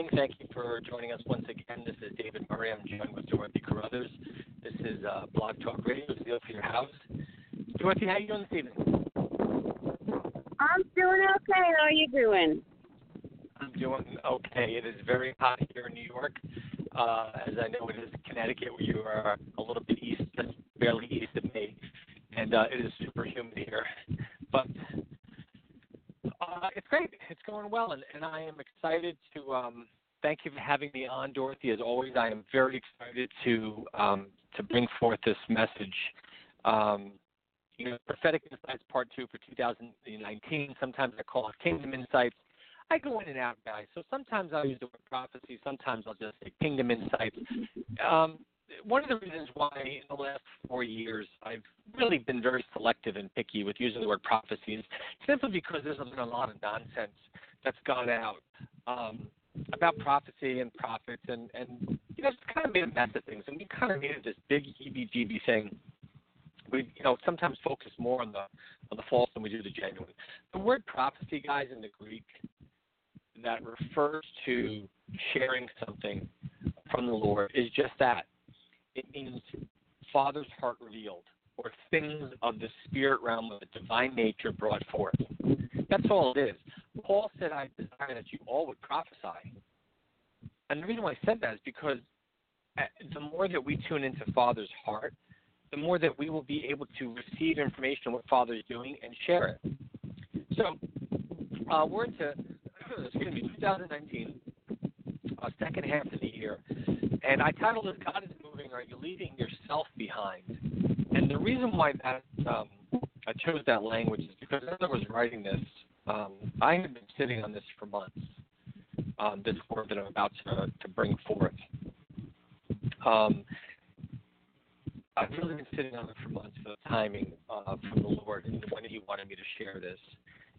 Evening. Thank you for joining us once again. This is David Murry. I'm joined with Dorothy Carruthers. This is uh, Blog Talk Radio, Zeal for Your House. Dorothy, how are you doing this evening? I'm doing okay. How are you doing? I'm doing okay. It is very hot here in New York. Uh, as I know it is Connecticut, where you are a little bit east, just barely east of me, and uh, it is super humid here. But great. It's going well, and, and I am excited to um, thank you for having me on, Dorothy. As always, I am very excited to um, to bring forth this message. Um, you know, prophetic insights part two for 2019. Sometimes I call it kingdom insights. I go in and out, guys. So sometimes I'll use the word prophecy. Sometimes I'll just say kingdom insights. Um, one of the reasons why in the last four years I've really been very selective and picky with using the word prophecy is simply because there's been a lot of nonsense that's gone out um, about prophecy and prophets, and and you know it's kind of made a mess of things, and we kind of made it this big EBGB thing. We you know sometimes focus more on the on the false than we do the genuine. The word prophecy, guys, in the Greek that refers to sharing something from the Lord is just that. It means Father's heart revealed, or things of the spirit realm of the divine nature brought forth. That's all it is. Paul said, I desire that you all would prophesy. And the reason why I said that is because uh, the more that we tune into Father's heart, the more that we will be able to receive information on what Father is doing and share it. So, uh, we're into excuse me, 2019, uh, second half of the year, and I titled it "God is Are You Leaving Yourself Behind?" And the reason why that um, I chose that language is because as I was writing this, um, I had been sitting on this for months. Um, this word that I'm about to, to bring forth. Um, I've really been sitting on it for months for the timing uh, from the Lord and when He wanted me to share this.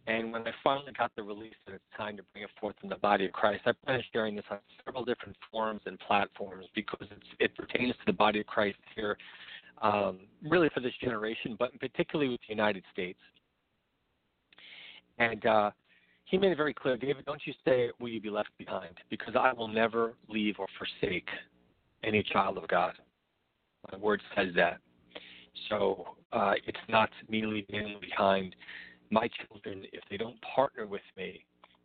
And when I finally got the release that it's time to bring it forth in the body of Christ, I plan on sharing this on several different forums and platforms because it pertains to the body of Christ here, um, really for this generation, but particularly with the United States. And uh, he made it very clear, David, don't you say, will you be left behind? Because I will never leave or forsake any child of God. My word says that. So uh, it's not me leaving behind my children if they don't partner with me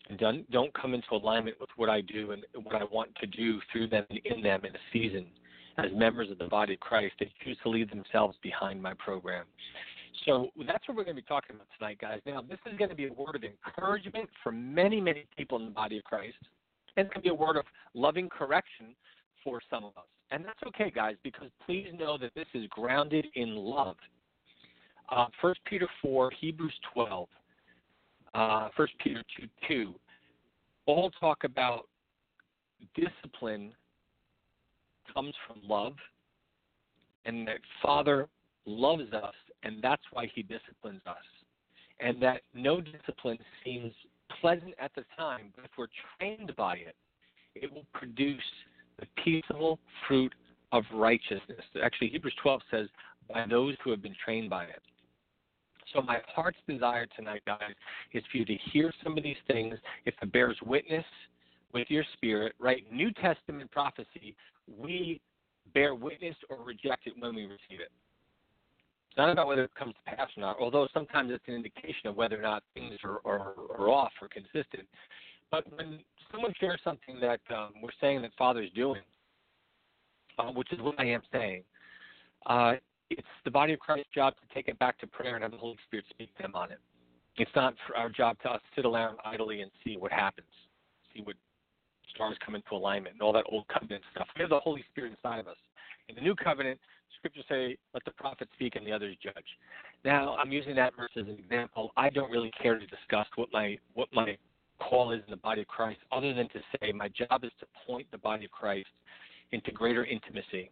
and don't, don't come into alignment with what I do and what I want to do through them and in them in a season as members of the body of Christ, they choose to leave themselves behind my program. So that's what we're going to be talking about tonight, guys. Now, this is going to be a word of encouragement for many, many people in the body of Christ. And it's going to be a word of loving correction for some of us. And that's okay, guys, because please know that this is grounded in love. Uh, 1 Peter 4, Hebrews 12, uh, 1 Peter 2, 2, all talk about discipline comes from love, and that Father loves us, and that's why He disciplines us. And that no discipline seems pleasant at the time, but if we're trained by it, it will produce the peaceable fruit of righteousness. Actually, Hebrews 12 says, by those who have been trained by it. So my heart's desire tonight, guys, is for you to hear some of these things. If it bears witness with your spirit, right? New Testament prophecy, we bear witness or reject it when we receive it. It's not about whether it comes to pass or not, although sometimes it's an indication of whether or not things are, are, are off or consistent. But when someone shares something that um, we're saying that Father's doing, uh, which is what I am saying, uh, it's the body of Christ's job to take it back to prayer and have the Holy Spirit speak to them on it. It's not our job to us sit around idly and see what happens, see what stars come into alignment and all that old covenant stuff. We have the Holy Spirit inside of us. In the new covenant, scriptures say, let the prophet speak and the others judge. Now, I'm using that verse as an example. I don't really care to discuss what my what my call is in the body of Christ, other than to say my job is to point the body of Christ into greater intimacy,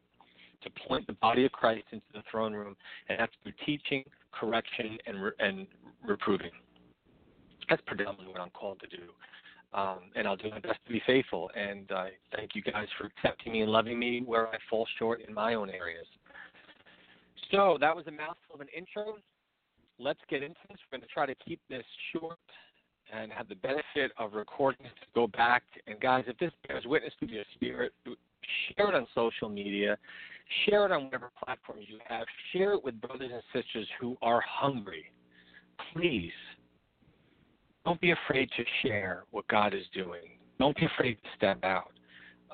to point the body of Christ into the throne room, and that's through teaching, correction, and and reproving. That's predominantly what I'm called to do. Um, and I'll do my best to be faithful. And I thank you guys for accepting me and loving me where I fall short in my own areas. So that was a mouthful of an intro. Let's get into this. We're going to try to keep this short and have the benefit of recordings to go back. And guys, if this bears witness to your spirit, share it on social media, share it on whatever platforms you have, share it with brothers and sisters who are hungry. Please don't be afraid to share what God is doing. Don't be afraid to step out.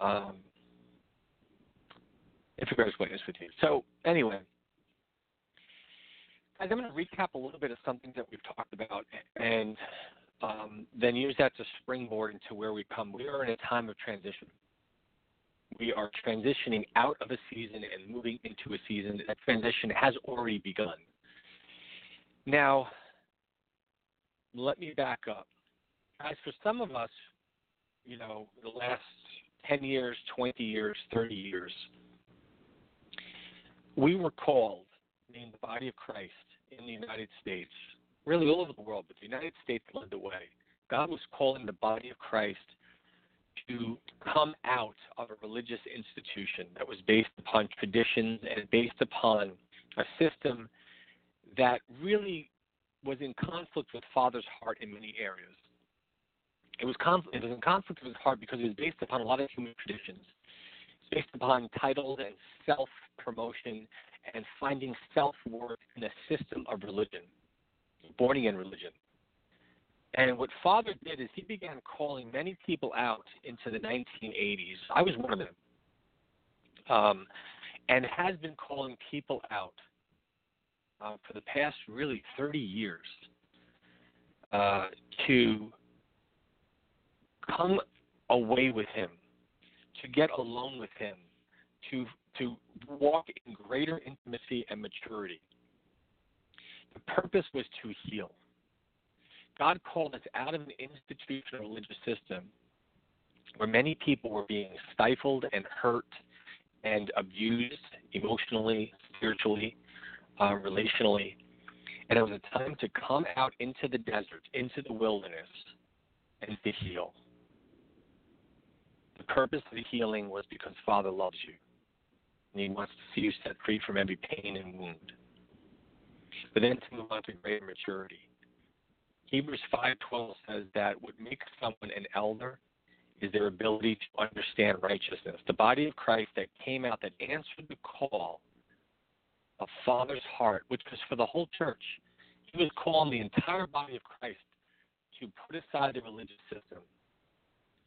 Um, if it bears witness with you. So, anyway, guys, I'm going to recap a little bit of something that we've talked about and um, then use that to springboard into where we come. We are in a time of transition. We are transitioning out of a season and moving into a season. That transition has already begun. Now, let me back up. Guys, for some of us, you know, the last 10 years, 20 years, 30 years, we were called in the body of Christ in the United States, really all over the world, but the United States led the way. God was calling the body of Christ to come out of a religious institution that was based upon traditions and based upon a system that really was in conflict with Father's heart in many areas. It was, conf- it was in conflict with his heart because it was based upon a lot of human traditions. It's based upon titles and self promotion and finding self worth in a system of religion, born again religion. And what Father did is he began calling many people out into the 1980s. I was one of them. Um, and has been calling people out uh, for the past really 30 years uh, to come away with him, to get alone with him, to to walk in greater intimacy and maturity. The purpose was to heal. God called us out of an institutional religious system where many people were being stifled and hurt and abused emotionally, spiritually, uh, relationally. And it was a time to come out into the desert, into the wilderness, and to heal. The purpose of the healing was because Father loves you. And He wants to see you set free from every pain and wound. But then to move on to greater maturity. Hebrews 5:12 says that what makes someone an elder is their ability to understand righteousness. The body of Christ that came out that answered the call of Father's heart, which was for the whole church. He was calling the entire body of Christ to put aside the religious system.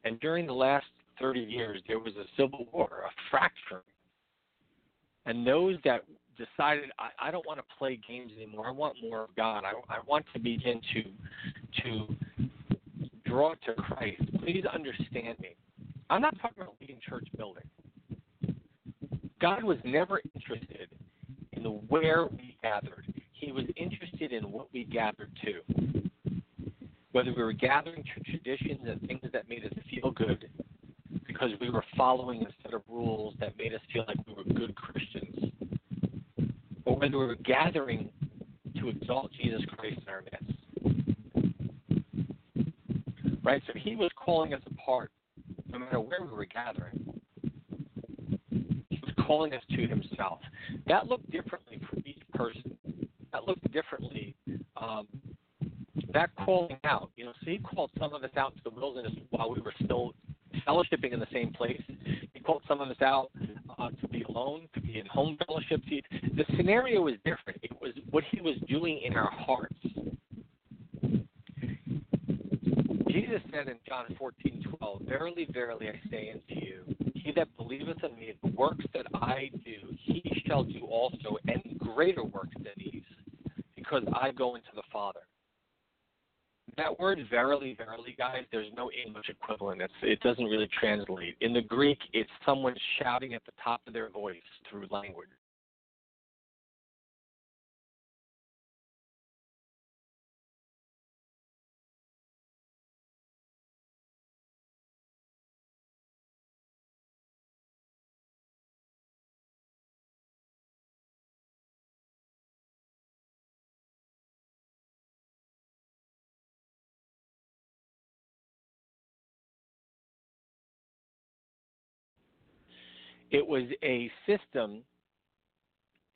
And during the last 30 years, there was a civil war, a fracturing. And those that decided, I, I don't want to play games anymore. I want more of God. I, I want to begin to to draw to Christ. Please understand me. I'm not talking about leading church building. God was never interested in the where we gathered. He was interested in what we gathered to. Whether we were gathering to traditions and things that made us feel good because we were following a set of rules that made us feel like we were good Christians, or whether we were gathering to exalt Jesus Christ in our midst. Right? So he was calling us apart no matter where we were gathering He was calling us to himself. That looked differently for each person. That looked differently. Um, that calling out, you know, so he called some of us out to the wilderness while we were still fellowshipping in the same place. He called some of us out uh, to be alone, to be in home fellowship. The scenario was different. It was what he was doing in our hearts. Jesus said in John 14, 12, Verily, verily, I say unto you, he that believeth in me, the works that I do, he shall do also, and greater works than these, because I go into the Father. That word verily, verily, guys, there's no English equivalent. It's, it doesn't really translate. In the Greek, it's someone shouting at the top of their voice through language. It was a system,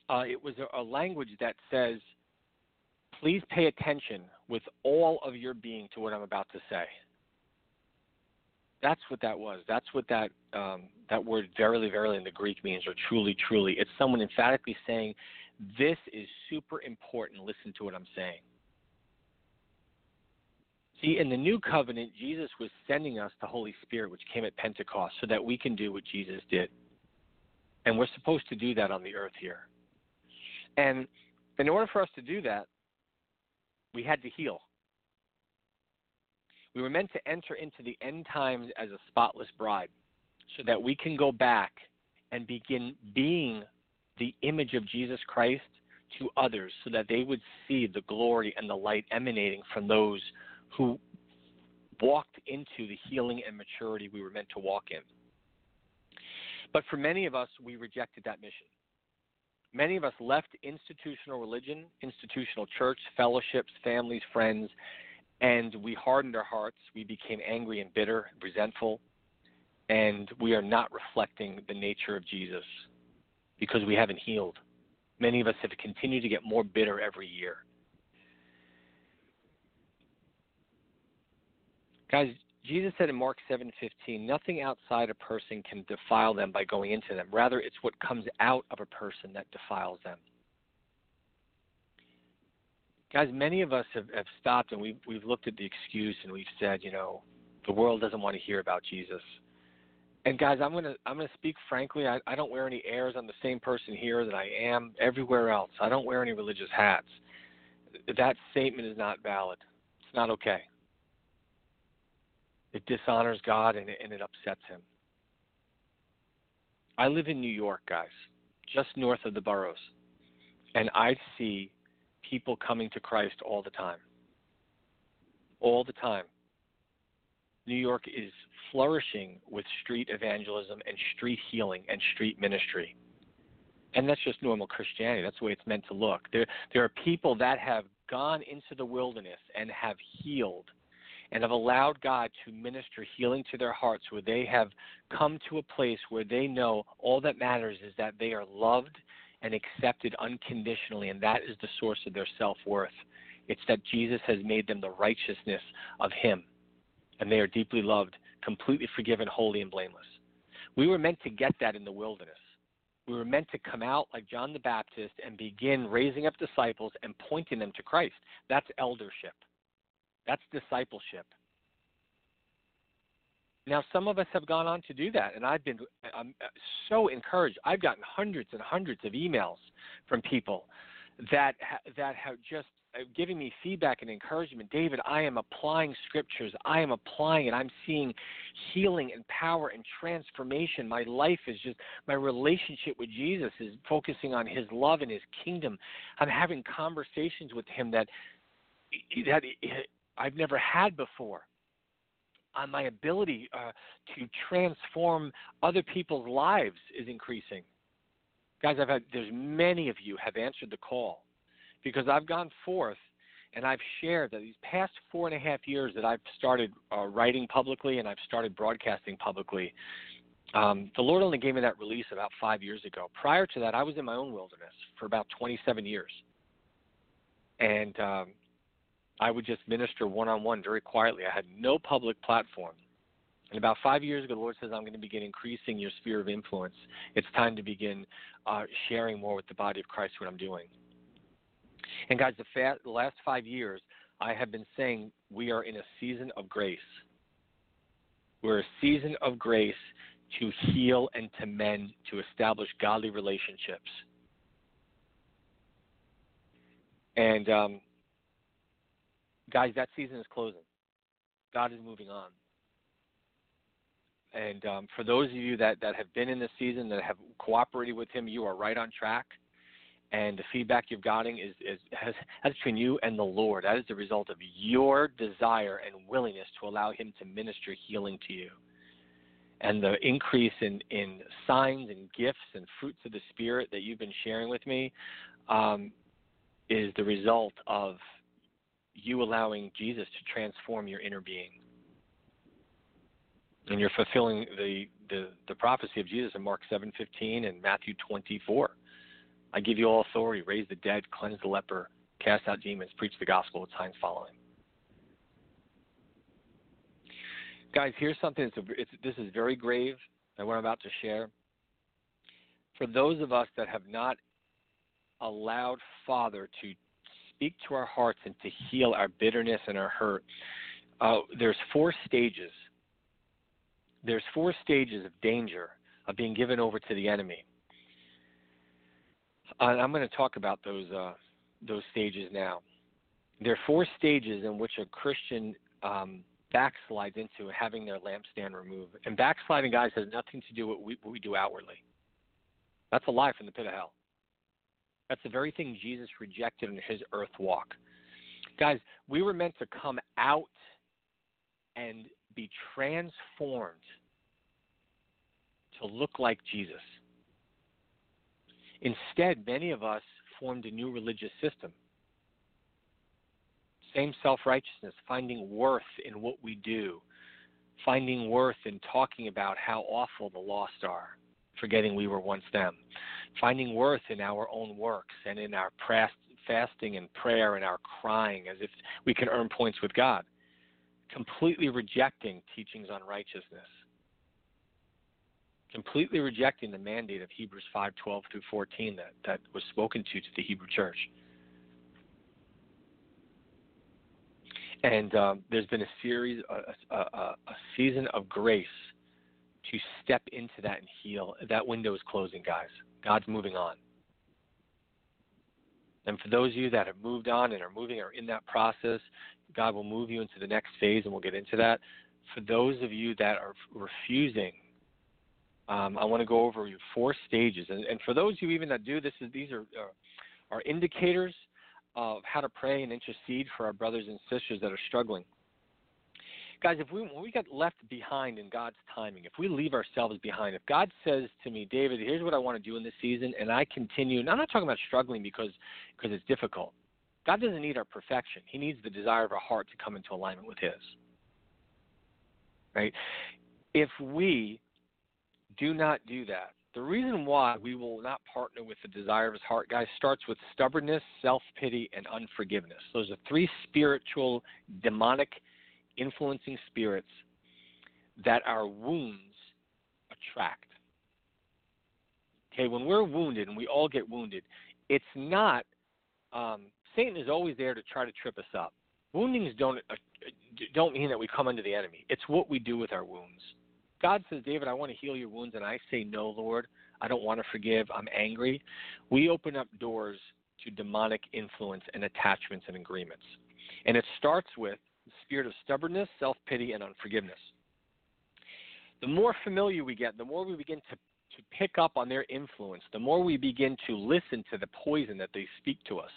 uh, it was a, a language that says, please pay attention with all of your being to what I'm about to say. That's what that was. That's what that um, that word "verily, verily" in the Greek means, or "truly, truly." It's someone emphatically saying, "This is super important. Listen to what I'm saying." See, in the new covenant, Jesus was sending us the Holy Spirit, which came at Pentecost, so that we can do what Jesus did. And we're supposed to do that on the earth here. And in order for us to do that, we had to heal. We were meant to enter into the end times as a spotless bride so that we can go back and begin being the image of Jesus Christ to others so that they would see the glory and the light emanating from those who walked into the healing and maturity we were meant to walk in. But for many of us, we rejected that mission. Many of us left institutional religion, institutional church, fellowships, families, friends, and we hardened our hearts. We became angry and bitter, resentful, and we are not reflecting the nature of Jesus because we haven't healed. Many of us have continued to get more bitter every year. Guys, Jesus said in Mark 7:15, "Nothing outside a person can defile them by going into them. Rather, it's what comes out of a person that defiles them." Guys, many of us have, have stopped and we've we've looked at the excuse and we've said, you know, the world doesn't want to hear about Jesus. And guys, I'm gonna I'm gonna speak frankly. I, I don't wear any airs. I'm the same person here that I am everywhere else. I don't wear any religious hats. That statement is not valid. It's not okay. It dishonors God and it, and it upsets Him. I live in New York, guys, just north of the boroughs, and I see people coming to Christ all the time. All the time. New York is flourishing with street evangelism and street healing and street ministry. And that's just normal Christianity. That's the way it's meant to look. There, there are people that have gone into the wilderness and have healed and have allowed God to minister healing to their hearts where they have come to a place where they know all that matters is that they are loved and accepted unconditionally, and that is the source of their self worth. It's that Jesus has made them the righteousness of Him, and they are deeply loved, completely forgiven, holy, and blameless. We were meant to get that in the wilderness. We were meant to come out like John the Baptist and begin raising up disciples and pointing them to Christ. That's eldership. That's discipleship. Now, some of us have gone on to do that, and I've been I'm so encouraged. I've gotten hundreds and hundreds of emails from people that that have just uh, giving me feedback and encouragement. David, I am applying scriptures. I am applying it. I'm seeing healing and power and transformation. My life is just my relationship with Jesus is focusing on His love and His kingdom. I'm having conversations with Him that that I've never had before. On my ability uh, to transform other people's lives is increasing. Guys, I've had there's many of you have answered the call because I've gone forth and I've shared that these past four and a half years that I've started uh, writing publicly and I've started broadcasting publicly. Um, the Lord only gave me that release about five years ago. Prior to that, I was in my own wilderness for about 27 years, and um, I would just minister one on one very quietly. I had no public platform. And about five years ago, the Lord says, I'm going to begin increasing your sphere of influence. It's time to begin uh, sharing more with the body of Christ what I'm doing. And guys, the, fa- the last five years, I have been saying we are in a season of grace. We're a season of grace to heal and to mend, to establish godly relationships. And um, guys, that season is closing. God is moving on. And um, for those of you that, that have been in this season, that have cooperated with Him, you are right on track. And the feedback you've gotten is, is has, that's between you and the Lord. That is the result of your desire and willingness to allow Him to minister healing to you. And the increase in, in signs and gifts and fruits of the Spirit that you've been sharing with me um, is the result of you allowing Jesus to transform your inner being. And you're fulfilling the, the, the prophecy of Jesus in Mark 7:15 and Matthew 24. I give you all authority, raise the dead, cleanse the leper, cast out demons, preach the gospel with signs following. Guys, here's something. It's, it's this is very grave. And what I'm about to share. For those of us that have not allowed Father to speak to our hearts and to heal our bitterness and our hurt, uh, there's four stages. There's four stages of danger of being given over to the enemy. Uh, I'm going to talk about those uh, those stages now. There are four stages in which a Christian um, backslides into having their lampstand removed. And backsliding, guys, has nothing to do with what we, what we do outwardly. That's a lie from the pit of hell. That's the very thing Jesus rejected in his earth walk. Guys, we were meant to come out and be transformed to look like Jesus. Instead, many of us formed a new religious system. Same self righteousness, finding worth in what we do, finding worth in talking about how awful the lost are, forgetting we were once them, finding worth in our own works and in our fasting and prayer and our crying as if we can earn points with God, completely rejecting teachings on righteousness completely rejecting the mandate of Hebrews 5:12 through 14 that, that was spoken to to the Hebrew church. And um, there's been a series, a, a, a, season of grace to step into that and heal. That window is closing, guys. God's moving on. And for those of you that have moved on and are moving or in that process, God will move you into the next phase, and we'll get into that. For those of you that are refusing um, I want to go over four stages, and, and, for those of you even that do this, is these are are indicators of how to pray and intercede for our brothers and sisters that are struggling. Guys, if we when we get left behind in God's timing, if we leave ourselves behind, if God says to me, David, here's what I want to do in this season, and I continue, and I'm not talking about struggling because because it's difficult. God doesn't need our perfection; He needs the desire of our heart to come into alignment with His. Right? If we do not do that. The reason why we will not partner with the desire of his heart, guys, starts with stubbornness, self pity, and unforgiveness. Those are three spiritual, demonic, influencing spirits that our wounds attract. Okay, when we're wounded, and we all get wounded, it's not, um, Satan is always there to try to trip us up. Woundings don't, uh, don't mean that we come under the enemy, it's what we do with our wounds. God says, David, I want to heal your wounds, and I say, No, Lord, I don't want to forgive, I'm angry, we open up doors to demonic influence and attachments and agreements. And it starts with the spirit of stubbornness, self pity, and unforgiveness. The more familiar we get, the more we begin to, to pick up on their influence, the more we begin to listen to the poison that they speak to us.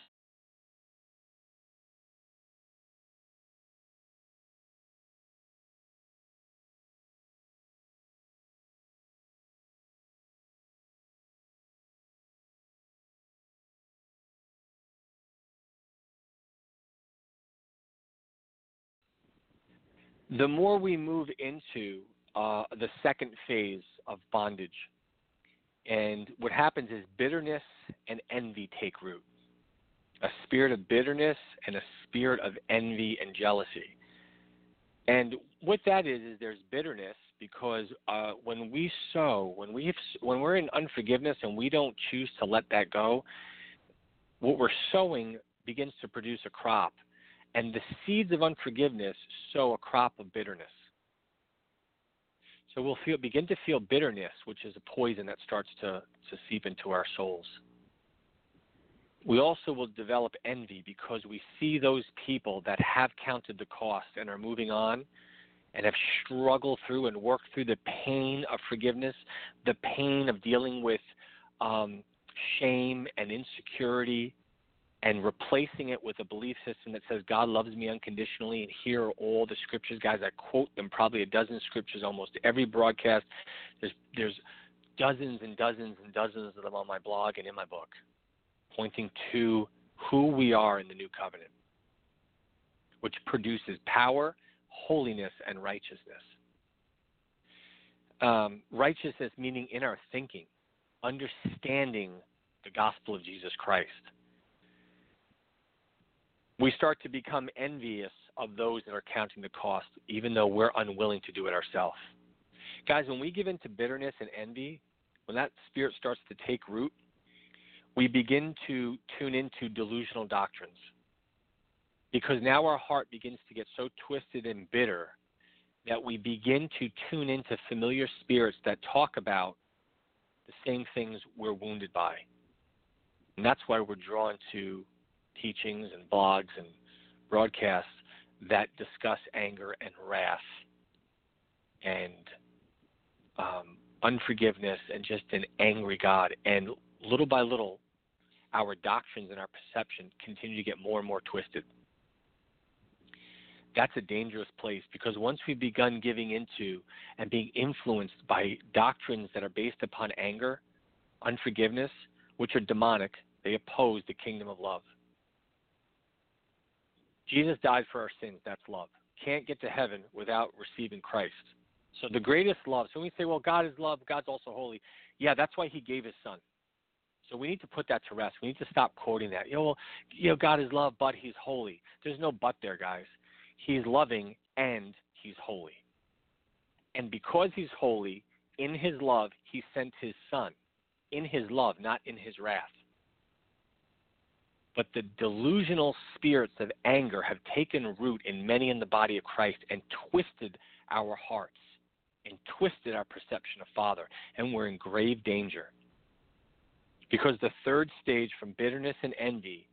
The more we move into uh, the second phase of bondage, and what happens is bitterness and envy take root. A spirit of bitterness and a spirit of envy and jealousy. And what that is is there's bitterness because uh, when we sow, when we when we're in unforgiveness and we don't choose to let that go, what we're sowing begins to produce a crop and the seeds of unforgiveness sow a crop of bitterness. So we'll feel, begin to feel bitterness, which is a poison that starts to, to seep into our souls. we also will develop envy because we see those people that have counted the cost and are moving on and have struggled through and worked through the pain of forgiveness, the pain of dealing with um, shame and insecurity, and replacing it with a belief system that says God loves me unconditionally. And here are all the scriptures, guys. I quote them probably a dozen scriptures almost every broadcast. There's there's dozens and dozens and dozens of them on my blog and in my book, pointing to who we are in the new covenant, which produces power, holiness, and righteousness. Um, righteousness meaning in our thinking, understanding the gospel of Jesus Christ. We start to become envious of those that are counting the cost, even though we're unwilling to do it ourselves. Guys, when we give in to bitterness and envy, when that spirit starts to take root, we begin to tune into delusional doctrines. Because now our heart begins to get so twisted and bitter that we begin to tune into familiar spirits that talk about the same things we're wounded by. And that's why we're drawn to teachings and blogs and broadcasts that discuss anger and wrath and um, unforgiveness and just an angry God. And little by little, our doctrines and our perception continue to get more and more twisted. That's a dangerous place because once we've begun giving into and being influenced by doctrines that are based upon anger, unforgiveness, which are demonic, they oppose the kingdom of love. Jesus died for our sins. That's love. Can't get to heaven without receiving Christ. So the greatest love. So when we say, well, God is love, God's also holy. Yeah, that's why He gave His Son. So we need to put that to rest. We need to stop quoting that. You know, well, you know, God is love, but He's holy. There's no but there, guys. He's loving and He's holy. And because He's holy, in His love, He sent His Son. In His love, not in His wrath. But the delusional spirits of anger have taken root in many in the body of Christ and twisted our hearts and twisted our perception of Father. And we're in grave danger. Because the third stage from bitterness and envy,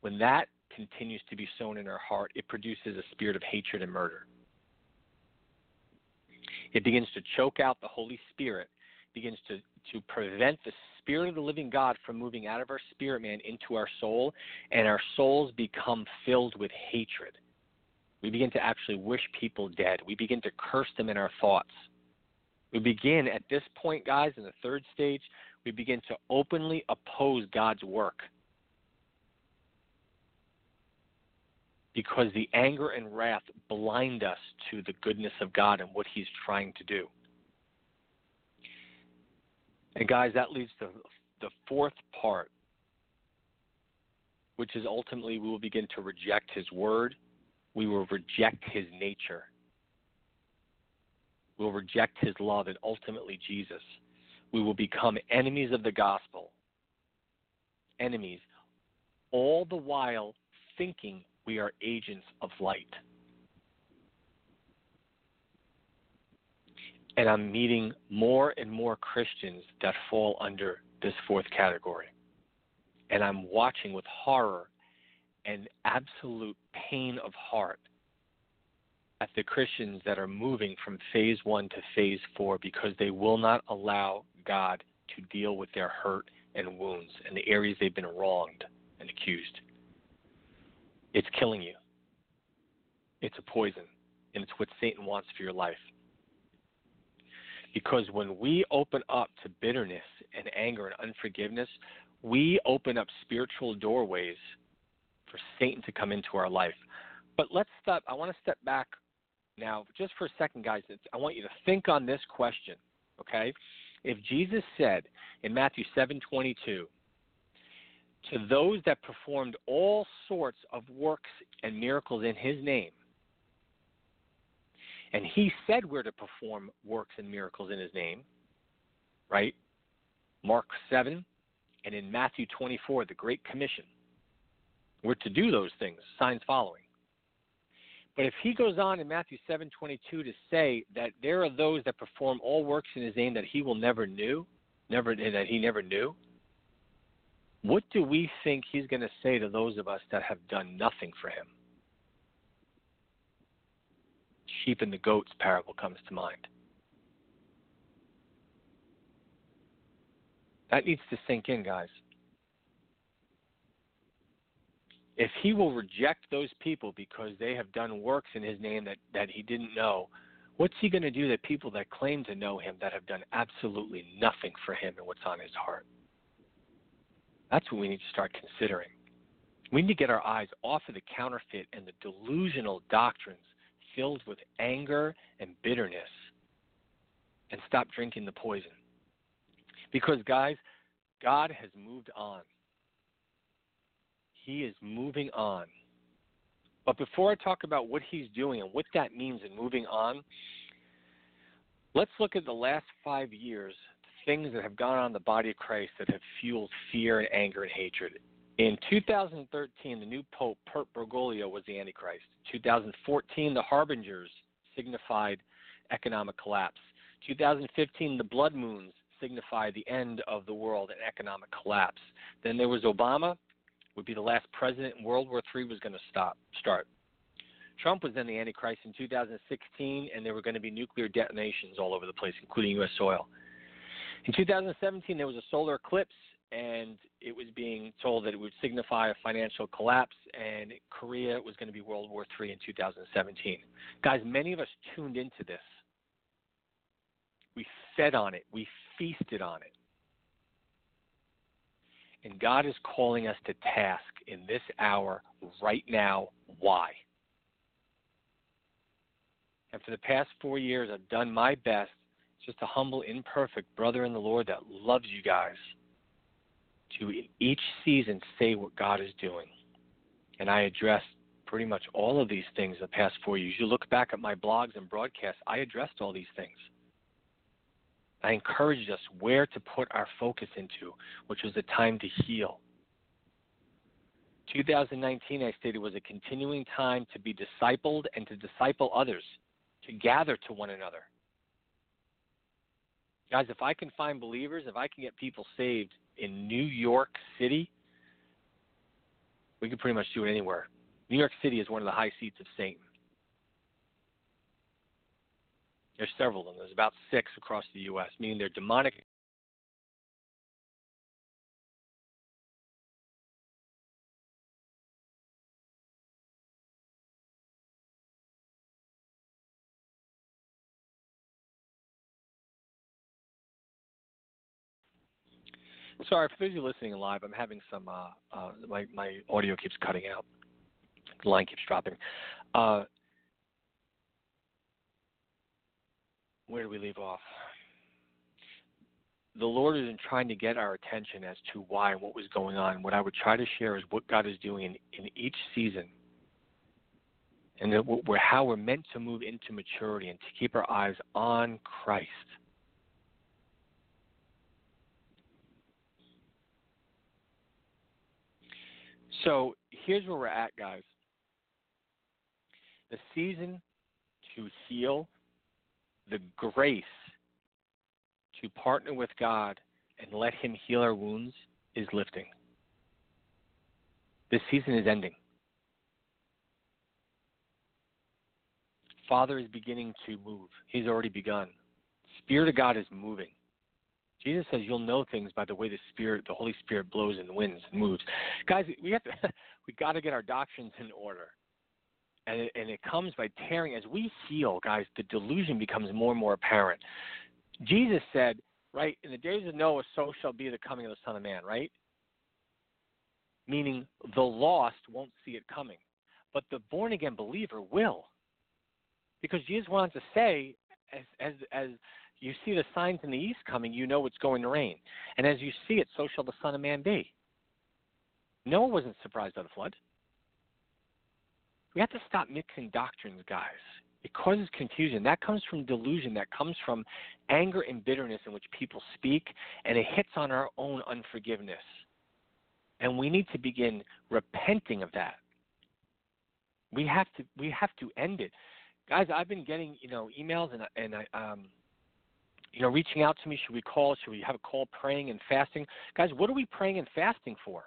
when that continues to be sown in our heart, it produces a spirit of hatred and murder. It begins to choke out the Holy Spirit, begins to, to prevent the Spirit of the living God from moving out of our spirit man into our soul, and our souls become filled with hatred. We begin to actually wish people dead. We begin to curse them in our thoughts. We begin at this point, guys, in the third stage, we begin to openly oppose God's work. Because the anger and wrath blind us to the goodness of God and what He's trying to do. And guys, that leads to the fourth part, which is ultimately we will begin to reject his word. We will reject his nature. We'll reject his love and ultimately Jesus. We will become enemies of the gospel. Enemies. All the while thinking we are agents of light. And I'm meeting more and more Christians that fall under this fourth category. And I'm watching with horror and absolute pain of heart at the Christians that are moving from phase one to phase four because they will not allow God to deal with their hurt and wounds and the areas they've been wronged and accused. It's killing you. It's a poison, and it's what Satan wants for your life. Because when we open up to bitterness and anger and unforgiveness, we open up spiritual doorways for Satan to come into our life. But let's step, I want to step back now just for a second, guys. I want you to think on this question, okay? If Jesus said in Matthew 7 22, to those that performed all sorts of works and miracles in his name, and he said we're to perform works and miracles in his name, right? Mark 7 and in Matthew 24, the Great Commission. We're to do those things, signs following. But if he goes on in Matthew 7:22 to say that there are those that perform all works in his name that he will never knew, never and that he never knew, What do we think he's going to say to those of us that have done nothing for him? Sheep and the goats parable comes to mind. That needs to sink in, guys. If he will reject those people because they have done works in his name that, that he didn't know, what's he going to do to people that claim to know him that have done absolutely nothing for him and what's on his heart? That's what we need to start considering. We need to get our eyes off of the counterfeit and the delusional doctrines filled with anger and bitterness and stop drinking the poison. Because, guys, God has moved on. He is moving on. But before I talk about what he's doing and what that means in moving on, let's look at the last five years, things that have gone on in the body of Christ that have fueled fear and anger and hatred. In 2013, the new Pope, Pope Bergoglio, was the Antichrist. 2014, the Harbingers signified economic collapse. 2015, the blood moons signified the end of the world and economic collapse. Then there was Obama, would be the last president, and World War III was going to stop start. Trump was then the Antichrist in 2016, and there were going to be nuclear detonations all over the place, including U.S. soil. In 2017, there was a solar eclipse, and it was being told that it would signify a financial collapse, and Korea was going to be World War III in 2017. Guys, many of us tuned into this. We fed on it. We feasted on it. And God is calling us to task in this hour, right now. Why? And for the past four years, I've done my best, just a humble, imperfect brother in the Lord that loves you guys, to each season say what God is doing. And I addressed pretty much all of these things the past four years. You look back at my blogs and broadcasts, I addressed all these things. I encouraged us where to put our focus into, which was the time to heal. 2019, I stated, was a continuing time to be discipled and to disciple others, to gather to one another. Guys, if I can find believers, if I can get people saved in New York City, we could pretty much do it anywhere. New York City is one of the high seats of Satan. There's several of them. There's about six across the U.S., meaning they're demonic. Sorry for those of you listening live. I'm having some. Uh, uh, my my audio keeps cutting out. The line keeps dropping. Uh, where do we leave off? The Lord is trying to get our attention as to why and what was going on. What I would try to share is what God is doing in, in each season and how we're meant to move into maturity and to keep our eyes on Christ. So here's where we're at, guys. The season to heal the grace to partner with God and let Him heal our wounds is lifting. This season is ending. Father is beginning to move. He's already begun. Spirit of God is moving. Jesus says you'll know things by the way the Spirit, the Holy Spirit blows and winds and moves. Guys, we have to we got to get our doctrines in order and it, and it comes by tearing. As we heal, guys, the delusion becomes more and more apparent. Jesus said, right, in the days of Noah, so shall be the coming of the Son of Man, right? Meaning the lost won't see it coming, but the born again believer will. Because Jesus wanted to say, as, as, as you see the signs in the east coming, you know it's going to rain. And as you see it, so shall the Son of Man be. Noah wasn't surprised by the flood. We have to stop mixing doctrines, guys. It causes confusion. That comes from delusion. That comes from anger and bitterness in which people speak, and it hits on our own unforgiveness. And we need to begin repenting of that. We have to we have to end it, guys. I've been getting you know emails and and I um you know, reaching out to me. Should we call? Should we have a call praying and fasting? Guys, what are we praying and fasting for?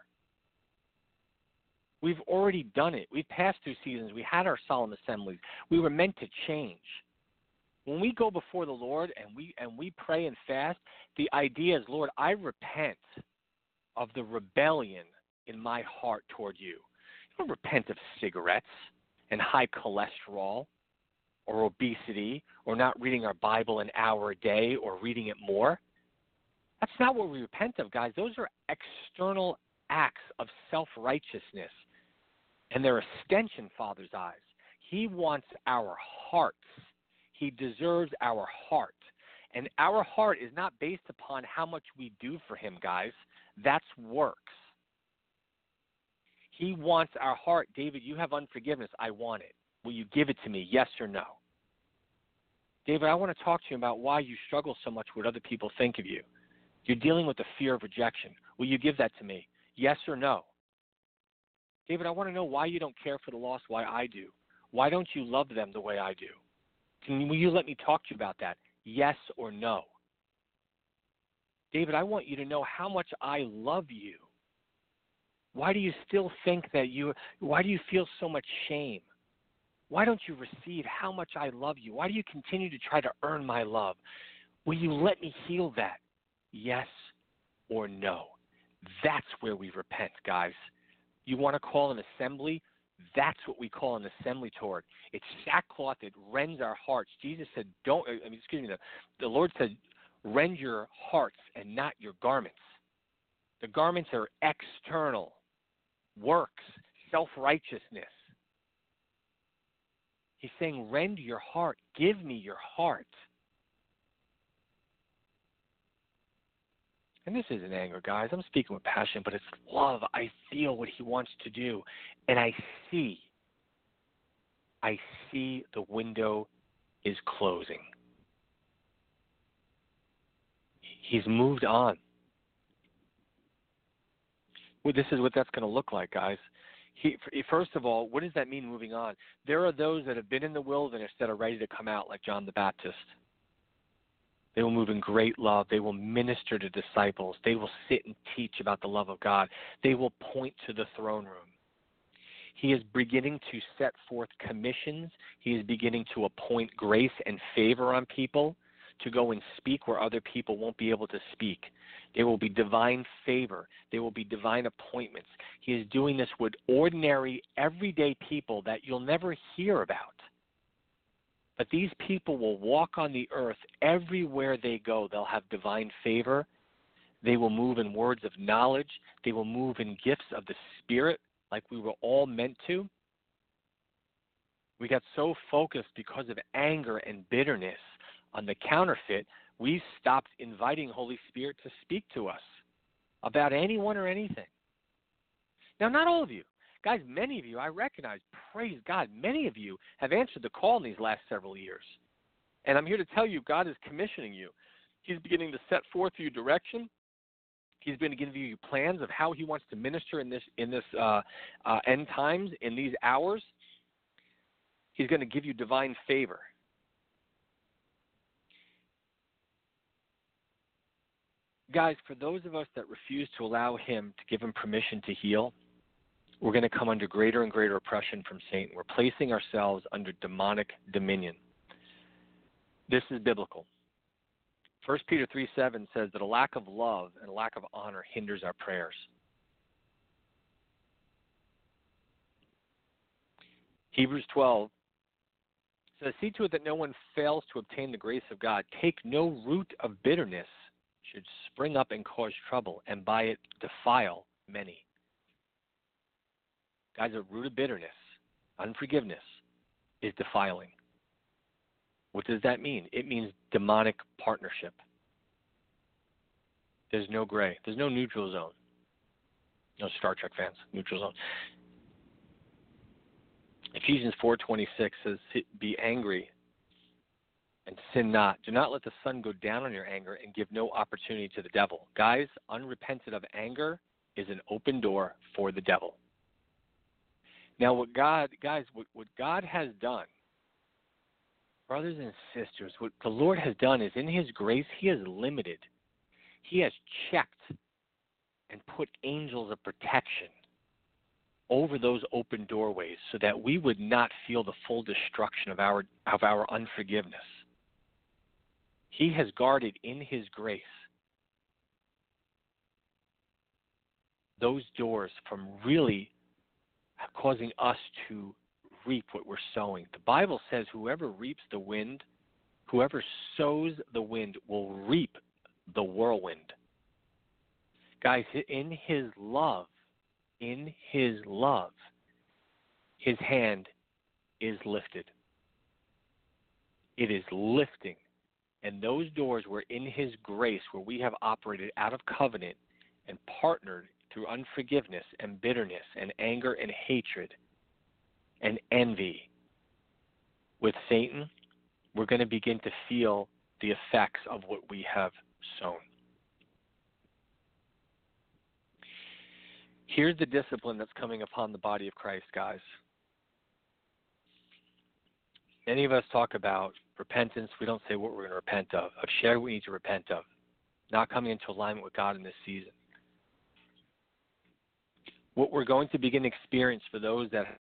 We've already done it. We've passed through seasons. We had our solemn assemblies. We were meant to change. When we go before the Lord and we and we pray and fast, the idea is, Lord, I repent of the rebellion in my heart toward you. You don't repent of cigarettes and high cholesterol or obesity or not reading our Bible an hour a day or reading it more. That's not what we repent of, guys. Those are external acts of self righteousness, and they're a stench in Father's eyes. He wants our hearts, He deserves our heart. And our heart is not based upon how much we do for Him, guys. That's works. He wants our heart. David, you have unforgiveness. I want it. Will you give it to me? Yes or no? David, I want to talk to you about why you struggle so much with what other people think of you. You're dealing with the fear of rejection. Will you give that to me? Yes or no? David, I want to know why you don't care for the lost, why I do. Why don't you love them the way I do? Can will you let me talk to you about that? Yes or no? David, I want you to know how much I love you. Why do you still think that you why do you feel so much shame? Why don't you receive how much I love you? Why do you continue to try to earn my love? Will you let me heal that? Yes or no? That's where we repent, guys. You want to call an assembly? That's what we call an assembly toward. It's sackcloth. It rends our hearts. Jesus said, "Don't." I mean, excuse me. The, the Lord said, "Rend your hearts and not your garments." The garments are external works, self righteousness. He's saying, rend your heart. Give me your heart. And this isn't anger, guys. I'm speaking with passion, but it's love. I feel what he wants to do. And I see, I see the window is closing. He's moved on. Well, this is what that's going to look like, guys he first of all, what does that mean moving on? There are those that have been in the wilderness that are ready to come out, like John the Baptist. They will move in great love. They will minister to disciples. They will sit and teach about the love of God. They will point to the throne room. He is beginning to set forth commissions. He is beginning to appoint grace and favor on people to go and speak where other people won't be able to speak. There will be divine favor. There will be divine appointments. He is doing this with ordinary, everyday people that you'll never hear about. But these people will walk on the earth everywhere they go. They'll have divine favor. They will move in words of knowledge. They will move in gifts of the Spirit like we were all meant to. We got so focused because of anger and bitterness on the counterfeit we stopped inviting Holy Spirit to speak to us about anyone or anything. Now, not all of you. Guys, many of you, I recognize, praise God, many of you have answered the call in these last several years. And I'm here to tell you, God is commissioning you. He's beginning to set forth your direction. He's going to give you plans of how He wants to minister in this in this uh, uh, end times in these hours. He's going to give you divine favor. Guys, for those of us that refuse to allow Him to give Him permission to heal, we're going to come under greater and greater oppression from Satan. We're placing ourselves under demonic dominion. This is biblical. 1 Peter 3 7 says that a lack of love and a lack of honor hinders our prayers. Hebrews 12 says, See to it that no one fails to obtain the grace of God. Take no root of bitterness should spring up and cause trouble, and by it defile many. Guys, a root of bitterness, unforgiveness, is defiling. What does that mean? It means demonic partnership. There's no gray. There's no neutral zone. No Star Trek fans, neutral zone. Ephesians 4:26 says, "Be angry and sin not. Do not let the sun go down on your anger and give no opportunity to the devil. Guys, unrepented of anger is an open door for the devil. Now, what God, guys, what, what God has done Brothers and sisters, what the Lord has done is in His grace, He has limited, He has checked and put angels of protection over those open doorways so that we would not feel the full destruction of our of our unforgiveness. He has guarded in his grace those doors from really causing us to reap what we're sowing. The Bible says whoever reaps the wind, whoever sows the wind will reap the whirlwind. Guys, in his love, in his love, his hand is lifted. It is lifting. And those doors were in his grace where we have operated out of covenant and partnered through unforgiveness and bitterness and anger and hatred and envy with Satan, we're going to begin to feel the effects of what we have sown. Here's the discipline that's coming upon the body of Christ, guys. Many of us talk about repentance. We don't say what we're going to repent of. I've shared what we need to repent of. Not coming into alignment with God in this season. What we're going to begin to experience for those that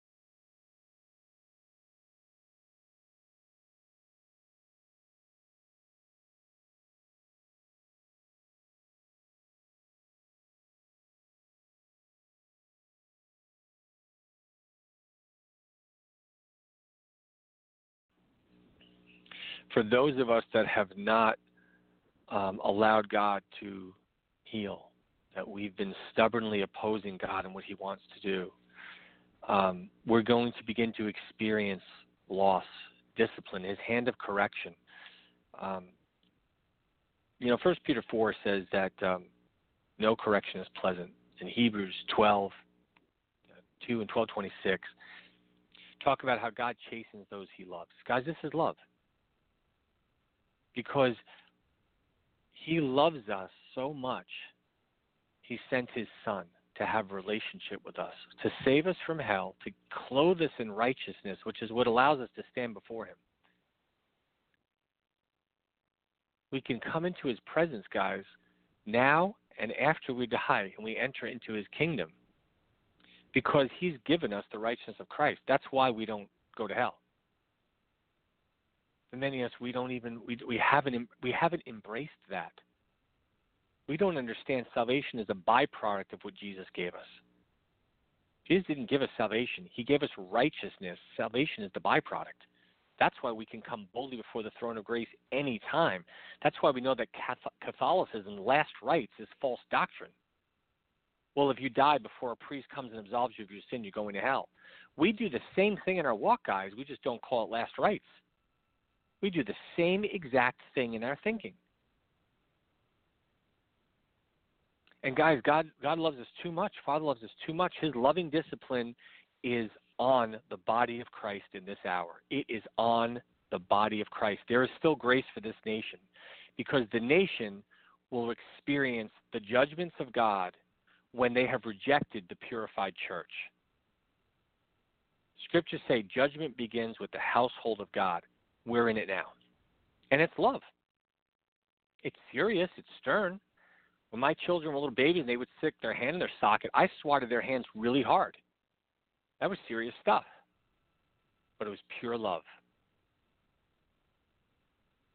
for those of us that have not um, allowed God to heal, that we've been stubbornly opposing God and what He wants to do, um, we're going to begin to experience loss, discipline, His hand of correction. Um, you know, First Peter four says that um, no correction is pleasant. In Hebrews 12, 2 and 12, 26, talk about how God chastens those He loves. Guys, this is love because he loves us so much, he sent his son to have relationship with us, to save us from hell, to clothe us in righteousness, which is what allows us to stand before him. We can come into his presence, guys, now and after we die and we enter into his kingdom because he's given us the righteousness of Christ. That's why we don't go to hell for many of us, we don't even we we haven't we haven't embraced that. We don't understand salvation is a byproduct of what Jesus gave us. Jesus didn't give us salvation; He gave us righteousness. Salvation is the byproduct. That's why we can come boldly before the throne of grace anytime. That's why we know that Catholicism, last rites, is false doctrine. Well, if you die before a priest comes and absolves you of your sin, you're going to hell. We do the same thing in our walk, guys. We just don't call it last rites. We do the same exact thing in our thinking. And guys, God God loves us too much. Father loves us too much. His loving discipline is on the body of Christ in this hour. It is on the body of Christ. There is still grace for this nation because the nation will experience the judgments of God when they have rejected the purified church. Scriptures say judgment begins with the household of God. We're in it now. And it's love. It's serious, it's stern. When my children were little babies and they would stick their hand in their socket, I swatted their hands really hard. That was serious stuff. But it was pure love.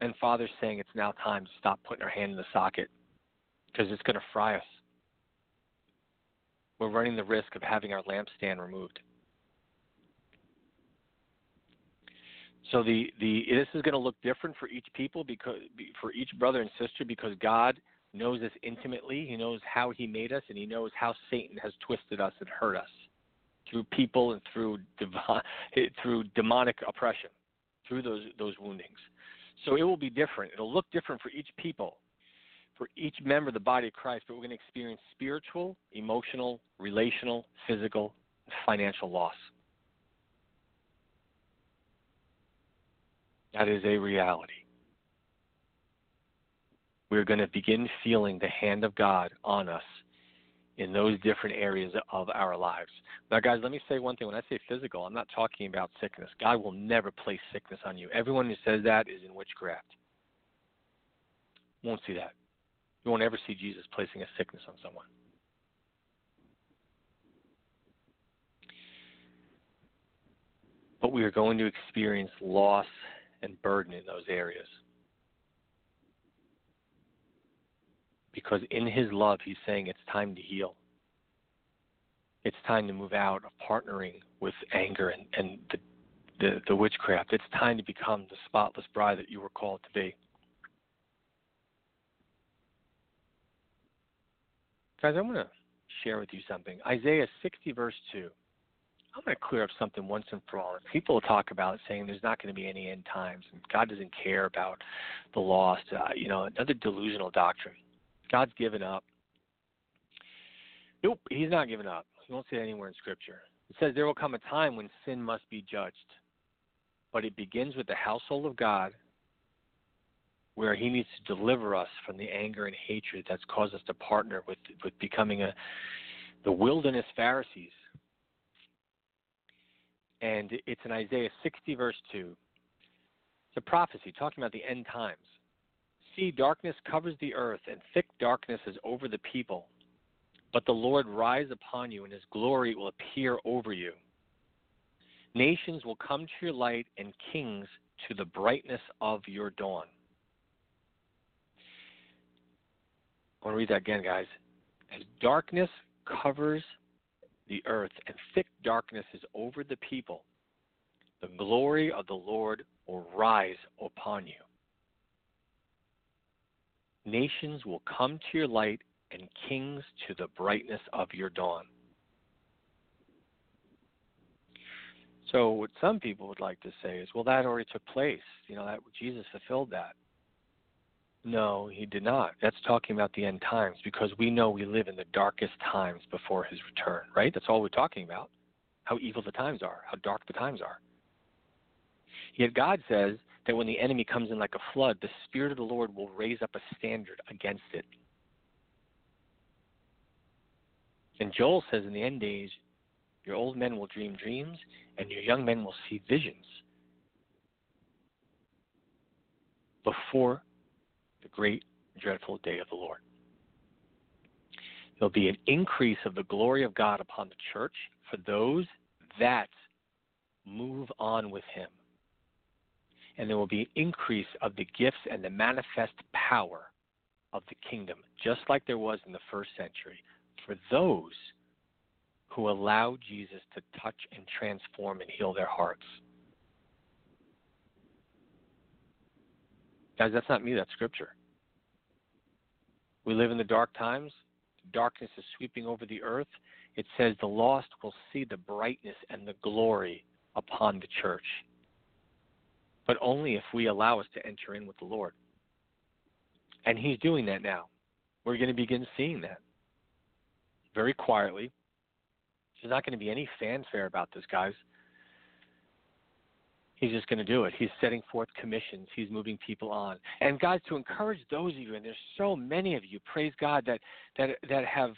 And Father's saying it's now time to stop putting our hand in the socket because it's going to fry us. We're running the risk of having our lampstand removed. So the the this is going to look different for each people because for each brother and sister because God knows us intimately. He knows how He made us, and He knows how Satan has twisted us and hurt us through people and through divine, through demonic oppression, through those those woundings. So it will be different. It'll look different for each people, for each member of the body of Christ. But we're going to experience spiritual, emotional, relational, physical, financial loss. That is a reality. We're going to begin feeling the hand of God on us in those different areas of our lives. Now, guys, let me say one thing. When I say physical, I'm not talking about sickness. God will never place sickness on you. Everyone who says that is in witchcraft. Won't see that. You won't ever see Jesus placing a sickness on someone. But we are going to experience loss and burden in those areas. because in his love he's saying it's time to heal. It's time to move out of partnering with anger and, and the, the, the witchcraft. It's time to become the spotless bride that you were called to be. Guys i want to share with you something. Isaiah 60 verse 2 I'm going to clear up something once and for all. People talk about saying there's not going to be any end times, and God doesn't care about the lost. Uh, you know, another delusional doctrine. God's given up. Nope, he's not given up. You won't see it anywhere in Scripture. It says there will come a time when sin must be judged. But it begins with the household of God, where he needs to deliver us from the anger and hatred that's caused us to partner with, with becoming a the wilderness Pharisees. And it's in Isaiah 60, verse 2. It's a prophecy talking about the end times. See, darkness covers the earth, and thick darkness is over the people. But the Lord rise upon you, and his glory will appear over you. Nations will come to your light, and kings to the brightness of your dawn. I want to read that again, guys. As darkness covers the earth, and thick darkness is over the people, the glory of the Lord will rise upon you. Nations will come to your light, and kings to the brightness of your dawn. So, what some people would like to say is, well, that already took place. You know, that Jesus fulfilled that. No, he did not. That's talking about the end times because we know we live in the darkest times before his return, right? That's all we're talking about. How evil the times are, how dark the times are. Yet God says that when the enemy comes in like a flood, the Spirit of the Lord will raise up a standard against it. And Joel says in the end days, your old men will dream dreams, and your young men will see visions. Before great dreadful day of the Lord. There'll be an increase of the glory of God upon the church for those that move on with Him and there will be an increase of the gifts and the manifest power of the kingdom, just like there was in the first century, for those who allow Jesus to touch and transform and heal their hearts. Guys, that's not me, that's scripture. We live in the dark times. Darkness is sweeping over the earth. It says the lost will see the brightness and the glory upon the church but only if we allow us to enter in with the Lord. And He's doing that now. We're going to begin seeing that very quietly. There's not going to be any fanfare about this, guys. He's just going to do it. He's setting forth commissions. He's moving people on. And guys, to encourage those of you, and there's so many of you, praise God that that that have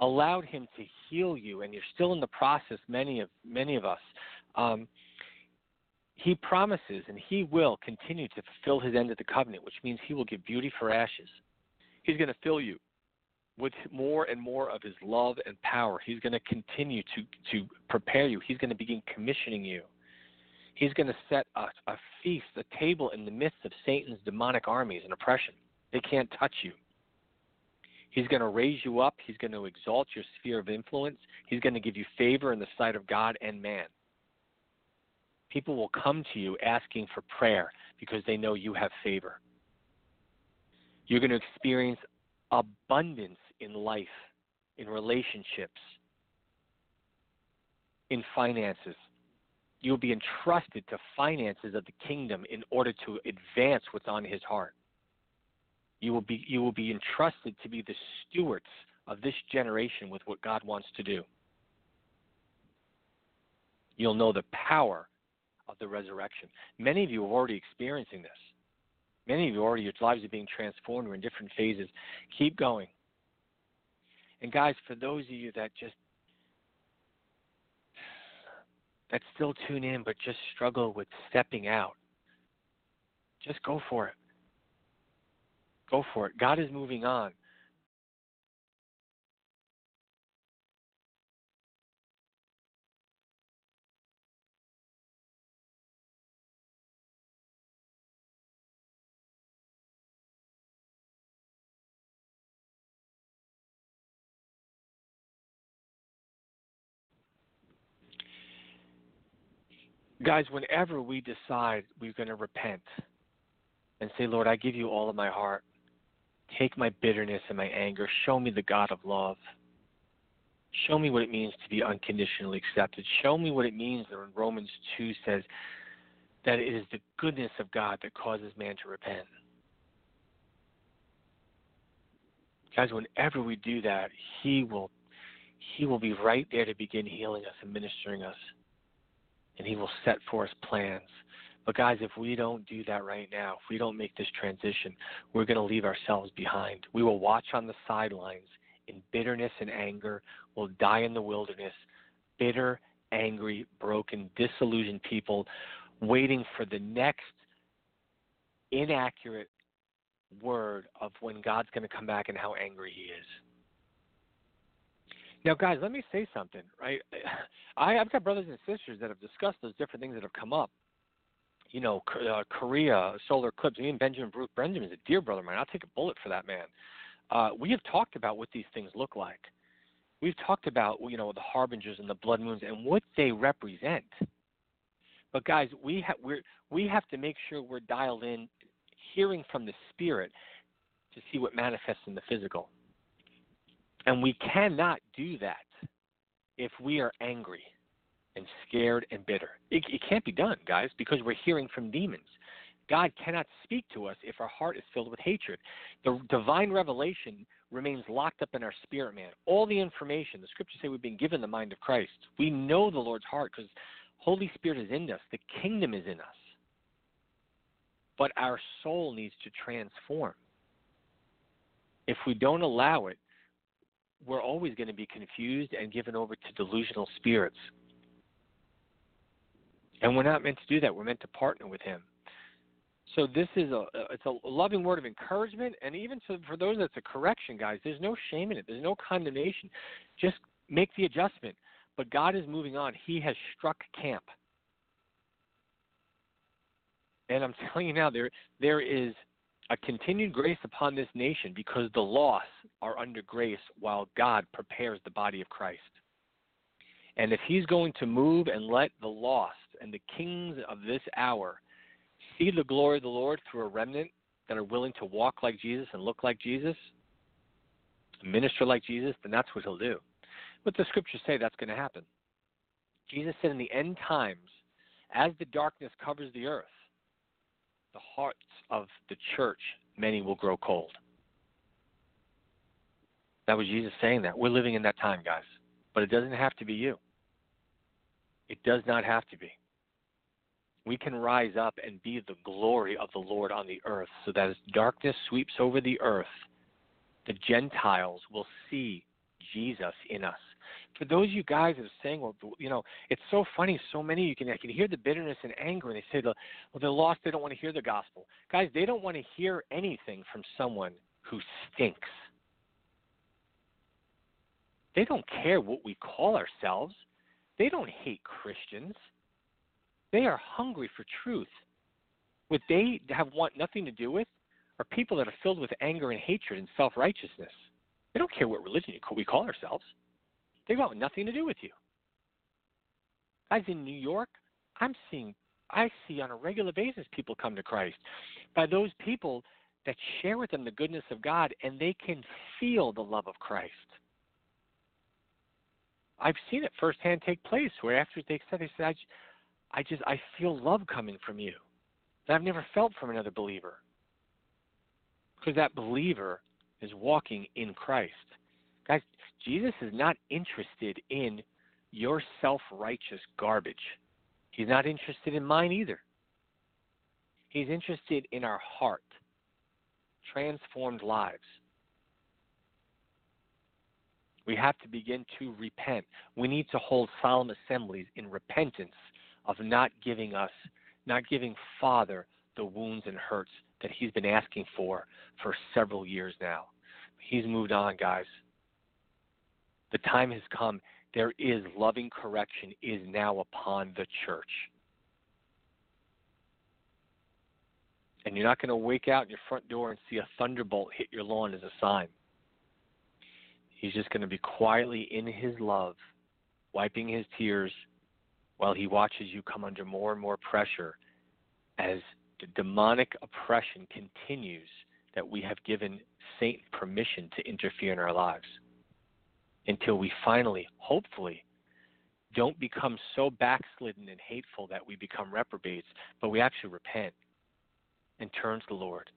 allowed Him to heal you, and you're still in the process. Many of many of us. Um, he promises and he will continue to fulfill his end of the covenant, which means he will give beauty for ashes. He's going to fill you with more and more of his love and power. He's going to continue to, to prepare you. He's going to begin commissioning you. He's going to set a, a feast, a table in the midst of Satan's demonic armies and oppression. They can't touch you. He's going to raise you up. He's going to exalt your sphere of influence. He's going to give you favor in the sight of God and man. People will come to you asking for prayer because they know you have favor. You're going to experience abundance in life, in relationships, in finances. You'll be entrusted to finances of the kingdom in order to advance what's on his heart. You will be you will be entrusted to be the stewards of this generation with what God wants to do. You'll know the power of the resurrection. Many of you are already experiencing this. Many of you already, your lives are being transformed. We're in different phases. Keep going. And guys, for those of you that just that still tune in but just struggle with stepping out, just go for it. Go for it. God is moving on. Guys, whenever we decide we're going to repent and say, Lord, I give you all of my heart, take my bitterness and my anger, show me the God of love. Show me what it means to be unconditionally accepted. Show me what it means that Romans 2 says that it is the goodness of God that causes man to repent. Guys, whenever we do that, He will He will be right there to begin healing us and ministering us and He will set forth plans. But, guys, if we don't do that right now, if we don't make this transition, we're going to leave ourselves behind. We will watch on the sidelines in bitterness and anger. We'll die in the wilderness, bitter, angry, broken, disillusioned people waiting for the next inaccurate word of when God's going to come back and how angry He is. Now, guys, let me say something, right? I, I've got brothers and sisters that have discussed those different things that have come up. You know, uh, Korea, solar eclipse. Me and Benjamin Brooke Benjamin is a dear brother of mine. I'll take a bullet for that man. Uh, we have talked about what these things look like. We've talked about, you know, the harbingers and the blood moons and what they represent. But guys, we ha- we we have to make sure we're dialed in, hearing from the spirit, to see what manifests in the physical. And we cannot do that if we are angry and scared and bitter. It, it can't be done, guys, because we're hearing from demons. God cannot speak to us if our heart is filled with hatred. The divine revelation remains locked up in our spirit man. All the information, the scriptures say we've been given the mind of Christ. We know the Lord's heart because Holy Spirit is in us. The kingdom is in us. But our soul needs to transform. If we don't allow it, we're always going to be confused and given over to delusional spirits. And we're not meant to do that. We're meant to partner with Him. So this is a it's a loving word of encouragement, and even so for those that's a correction, guys. There's no shame in it. There's no condemnation. Just make the adjustment. But God is moving on. He has struck camp. And I'm telling you now, there there is a continued grace upon this nation because the lost are under grace while God prepares the body of Christ. And if he's going to move and let the lost and the kings of this hour see the glory of the Lord through a remnant that are willing to walk like Jesus and look like Jesus, minister like Jesus, then that's what he'll do. But the scriptures say that's going to happen. Jesus said in the end times, as the darkness covers the earth, the hearts of the church, many will grow cold. That was Jesus saying that. We're living in that time, guys. But it doesn't have to be you. It does not have to be. We can rise up and be the glory of the Lord on the earth so that as darkness sweeps over the earth, the Gentiles will see Jesus in us for those of you guys that are saying, well, you know, it's so funny. So many you can I can hear the bitterness and anger, and they say, well, they're lost. They don't want to hear the gospel. Guys, they don't want to hear anything from someone who stinks. They don't care what we call ourselves. They don't hate Christians. They are hungry for truth. What they have want nothing to do with are people that are filled with anger and hatred and self righteousness. They don't care what religion we call ourselves. They want nothing to do with you. Guys in New York, I'm seeing I see on a regular basis people come to Christ by those people that share with them the goodness of God and they can feel the love of Christ. I've seen it firsthand take place where after they said, they said, I, I just, I feel love coming from you that I've never felt from another believer. Because that believer is walking in Christ. Guys, Jesus is not interested in your self righteous garbage. He's not interested in mine either. He's interested in our heart, transformed lives. We have to begin to repent. We need to hold solemn assemblies in repentance of not giving us, not giving Father the wounds and hurts that He's been asking for for several years now. He's moved on, guys. The time has come. There is loving correction is now upon the church. And you're not going to wake out your front door and see a thunderbolt hit your lawn as a sign. He's just going to be quietly in his love, wiping his tears while he watches you come under more and more pressure as the demonic oppression continues that we have given Satan permission to interfere in our lives until we finally, hopefully, don't become so backslidden and hateful that we become reprobates, but we actually repent and turn to the Lord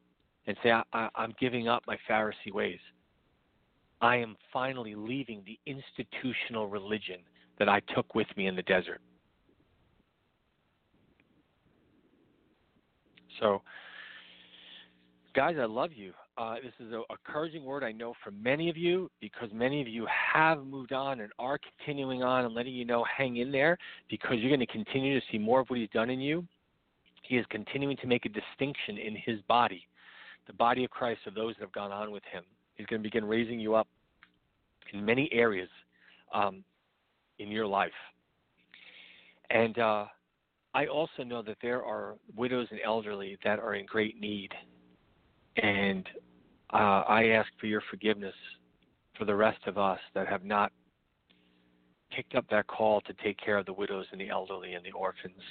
and say, I, am giving up my Pharisee ways. I am finally leaving the institutional religion that I took with me in the desert. So, guys, I love you. Uh, this is a, a encouraging word I know for many of you because many of you have moved on and are continuing on and letting you know hang in there because you're going to continue to see more of what He's done in you. He is continuing to make a distinction in His body, the body of Christ of those that have gone on with Him. He's going to begin raising you up in many areas um, in your life. And uh, I also know that there are widows and elderly that are in great need. And uh, I ask for your forgiveness for the rest of us that have not picked up that call to take care of the widows and the elderly and the orphans.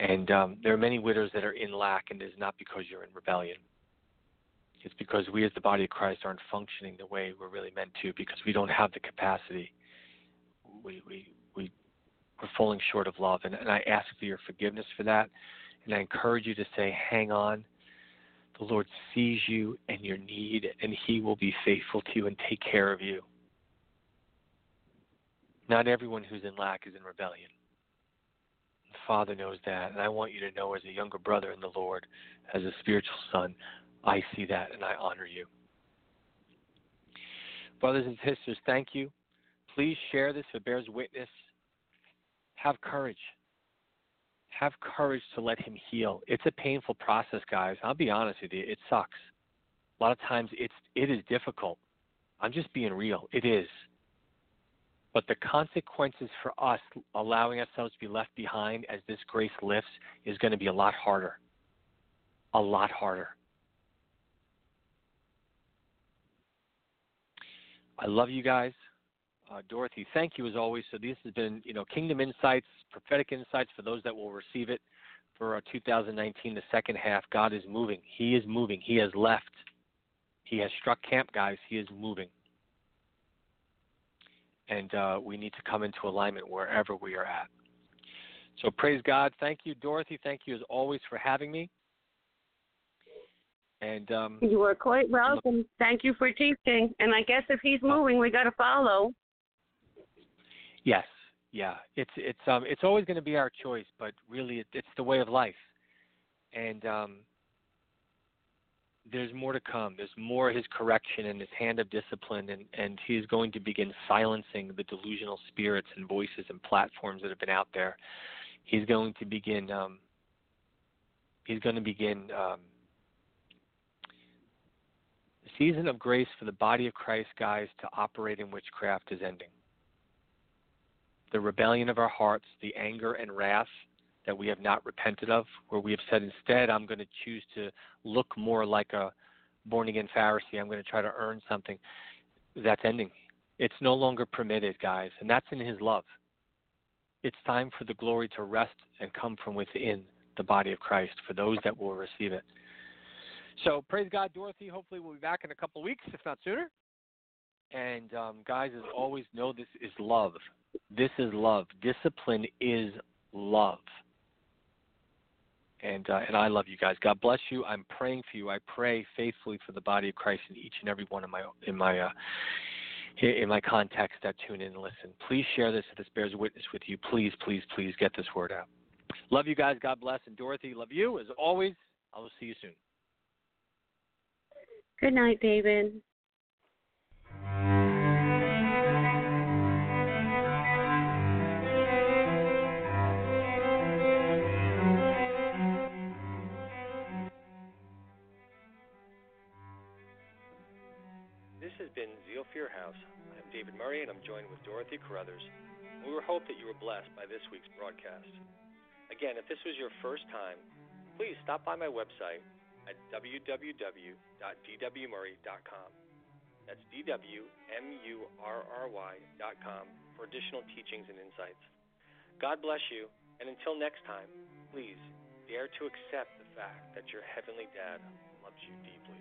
And um, there are many widows that are in lack, and it is not because you're in rebellion. It's because we, as the body of Christ, aren't functioning the way we're really meant to because we don't have the capacity. We, we, we, we're falling short of love. And, and I ask for your forgiveness for that. And I encourage you to say, hang on. The Lord sees you and your need, and He will be faithful to you and take care of you. Not everyone who's in lack is in rebellion. The Father knows that, and I want you to know as a younger brother in the Lord, as a spiritual son, I see that and I honor you. Brothers and sisters, thank you. Please share this if it bears witness. Have courage. Have courage to let him heal. It's a painful process, guys. I'll be honest with you, it sucks. A lot of times it's it is difficult. I'm just being real. It is. But the consequences for us allowing ourselves to be left behind as this grace lifts is going to be a lot harder. A lot harder. I love you guys. Uh, Dorothy, thank you as always. So this has been, you know, Kingdom Insights, prophetic insights for those that will receive it for 2019, the second half. God is moving. He is moving. He has left. He has struck camp, guys. He is moving. And uh, we need to come into alignment wherever we are at. So praise God. Thank you, Dorothy. Thank you as always for having me. And um, you are quite welcome. Thank you for teaching. And I guess if he's moving, we got to follow. Yes, yeah. It's it's um it's always going to be our choice, but really it, it's the way of life. And um, there's more to come. There's more of his correction and his hand of discipline, and and he's going to begin silencing the delusional spirits and voices and platforms that have been out there. He's going to begin. Um, he's going to begin. Um, season of grace for the body of Christ, guys, to operate in witchcraft is ending. The rebellion of our hearts, the anger and wrath that we have not repented of, where we have said, instead, I'm going to choose to look more like a born again Pharisee. I'm going to try to earn something. That's ending. It's no longer permitted, guys, and that's in His love. It's time for the glory to rest and come from within the body of Christ for those that will receive it. So praise God, Dorothy. Hopefully we'll be back in a couple of weeks, if not sooner. And um, guys, as always, know this is love. This is love. Discipline is love. And uh, and I love you guys. God bless you. I'm praying for you. I pray faithfully for the body of Christ in each and every one of my in my uh, in my contacts that tune in and listen. Please share this if this bears witness with you. Please, please, please get this word out. Love you guys. God bless. And Dorothy, love you as always. I will see you soon. Good night, David. Your House. I'm David Murry, and I'm joined with Dorothy Carruthers. We hope that you were blessed by this week's broadcast. Again, if this was your first time, please stop by my website at www.dwmurry.com. That's D-W-M-U-R-R-Y.com for additional teachings and insights. God bless you, and until next time, please dare to accept the fact that your Heavenly Dad loves you deeply.